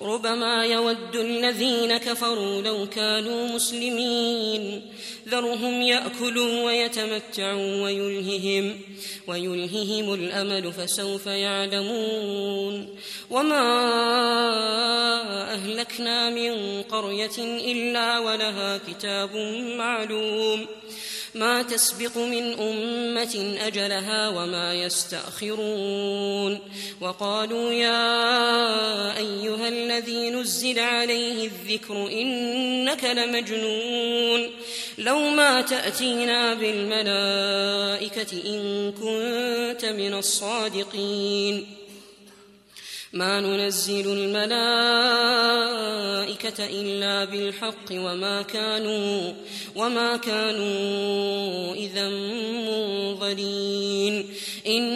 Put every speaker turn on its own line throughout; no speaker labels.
ربما يود الذين كفروا لو كانوا مسلمين. ذرهم يأكلوا ويتمتعوا ويلههم ويلههم الأمل فسوف يعلمون. وما أهلكنا من قرية إلا ولها كتاب معلوم. ما تسبق من أمة أجلها وما يستأخرون. وقالوا يا أيها الذي نزل عليه الذكر إنك لمجنون. لو ما تأتينا بالملائكة إن كنت من الصادقين. ما ننزل الملائكة إلا بالحق وما كانوا وما كانوا إذا منظرين. إنا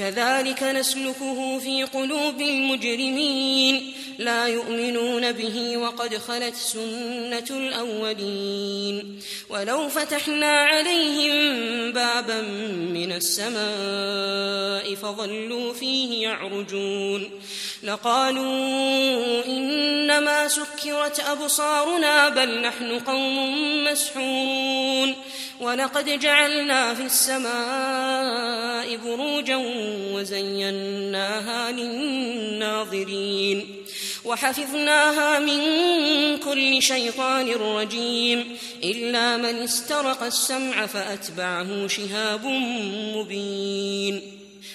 كذلك نسلكه في قلوب المجرمين. لا يؤمنون به وقد خلت سنة الأولين. ولو فتحنا عليهم بابا من السماء فظلوا فيه يعرجون. لقالوا إنما سكرت أبصارنا بل نحن قوم مسحورون ولقد جعلنا في السماء بروجا وزيناها للناظرين وحفظناها من كل شيطان رجيم إلا من استرق السمع فأتبعه شهاب مبين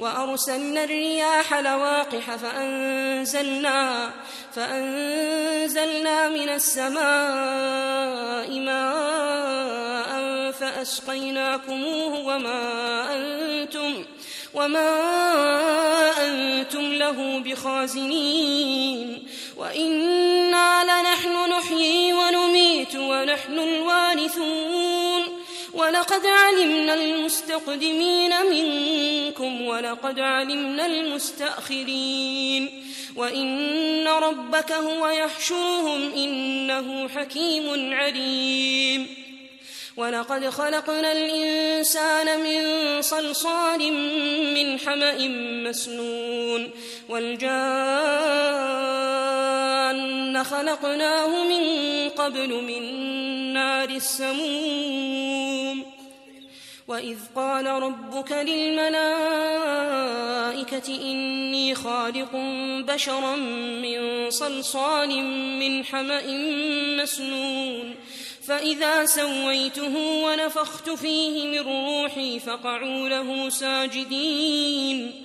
وأرسلنا الرياح لواقح فأنزلنا فأنزلنا من السماء ماء فأسقيناكموه وما أنتم وما أنتم له بخازنين وإنا لنحن نحيي ونميت ونحن الوارثون ولقد علمنا المستقدمين منكم ولقد علمنا المستأخرين. وإن ربك هو يحشرهم إنه حكيم عليم. ولقد خلقنا الإنسان من صلصال من حمأ مسنون. والجان خلقناه من قبل من نار السموم. وإذ قال ربك للملائكة إني خالق بشرا من صلصال من حمأ مسنون فإذا سويته ونفخت فيه من روحي فقعوا له ساجدين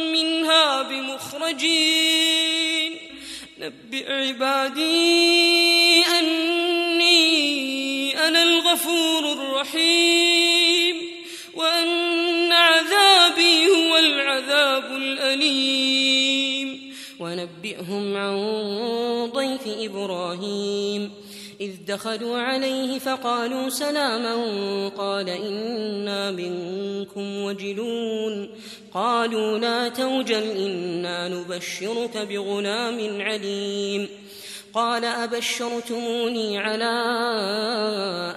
منها بمخرجين نبئ عبادي أني أنا الغفور الرحيم وأن عذابي هو العذاب الأليم. ونبئهم عن ضيف إبراهيم. إذ دخلوا عليه فقالوا سلاما قال إنا منكم وجلون قالوا لا توجل إنا نبشرك بغلام عليم قال أبشرتموني على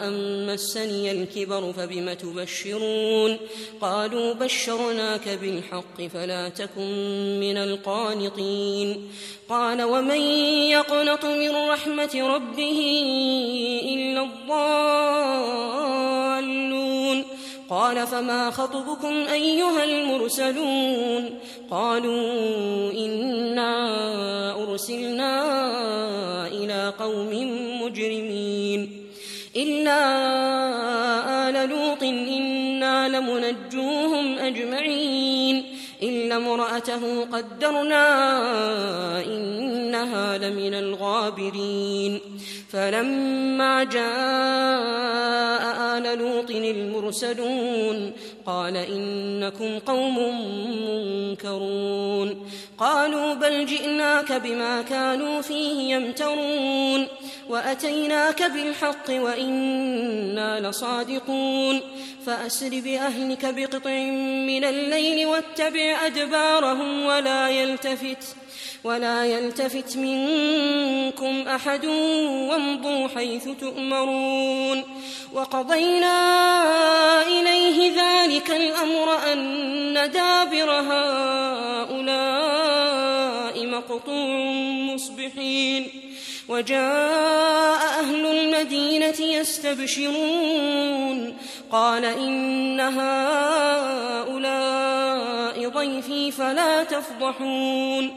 أن مسني الكبر فبم تبشرون قالوا بشرناك بالحق فلا تكن من القانطين قال ومن يقنط من رحمة ربه إلا الضالون قال فما خطبكم أيها المرسلون قالوا إنا أرسلنا إلى قوم مجرمين إلا آل لوط إنا لمنجوهم أجمعين إلا امرأته قدرنا إنها لمن الغابرين فلما جاء لوط المرسلون قال إنكم قوم منكرون قالوا بل جئناك بما كانوا فيه يمترون وأتيناك بالحق وإنا لصادقون فأسر بأهلك بقطع من الليل واتبع أدبارهم ولا يلتفت ولا يلتفت منكم أحد وامضوا حيث تؤمرون وقضينا إليه ذلك الأمر أن دابر هؤلاء مقطوع مصبحين وجاء أهل المدينة يستبشرون قال إن هؤلاء ضيفي فلا تفضحون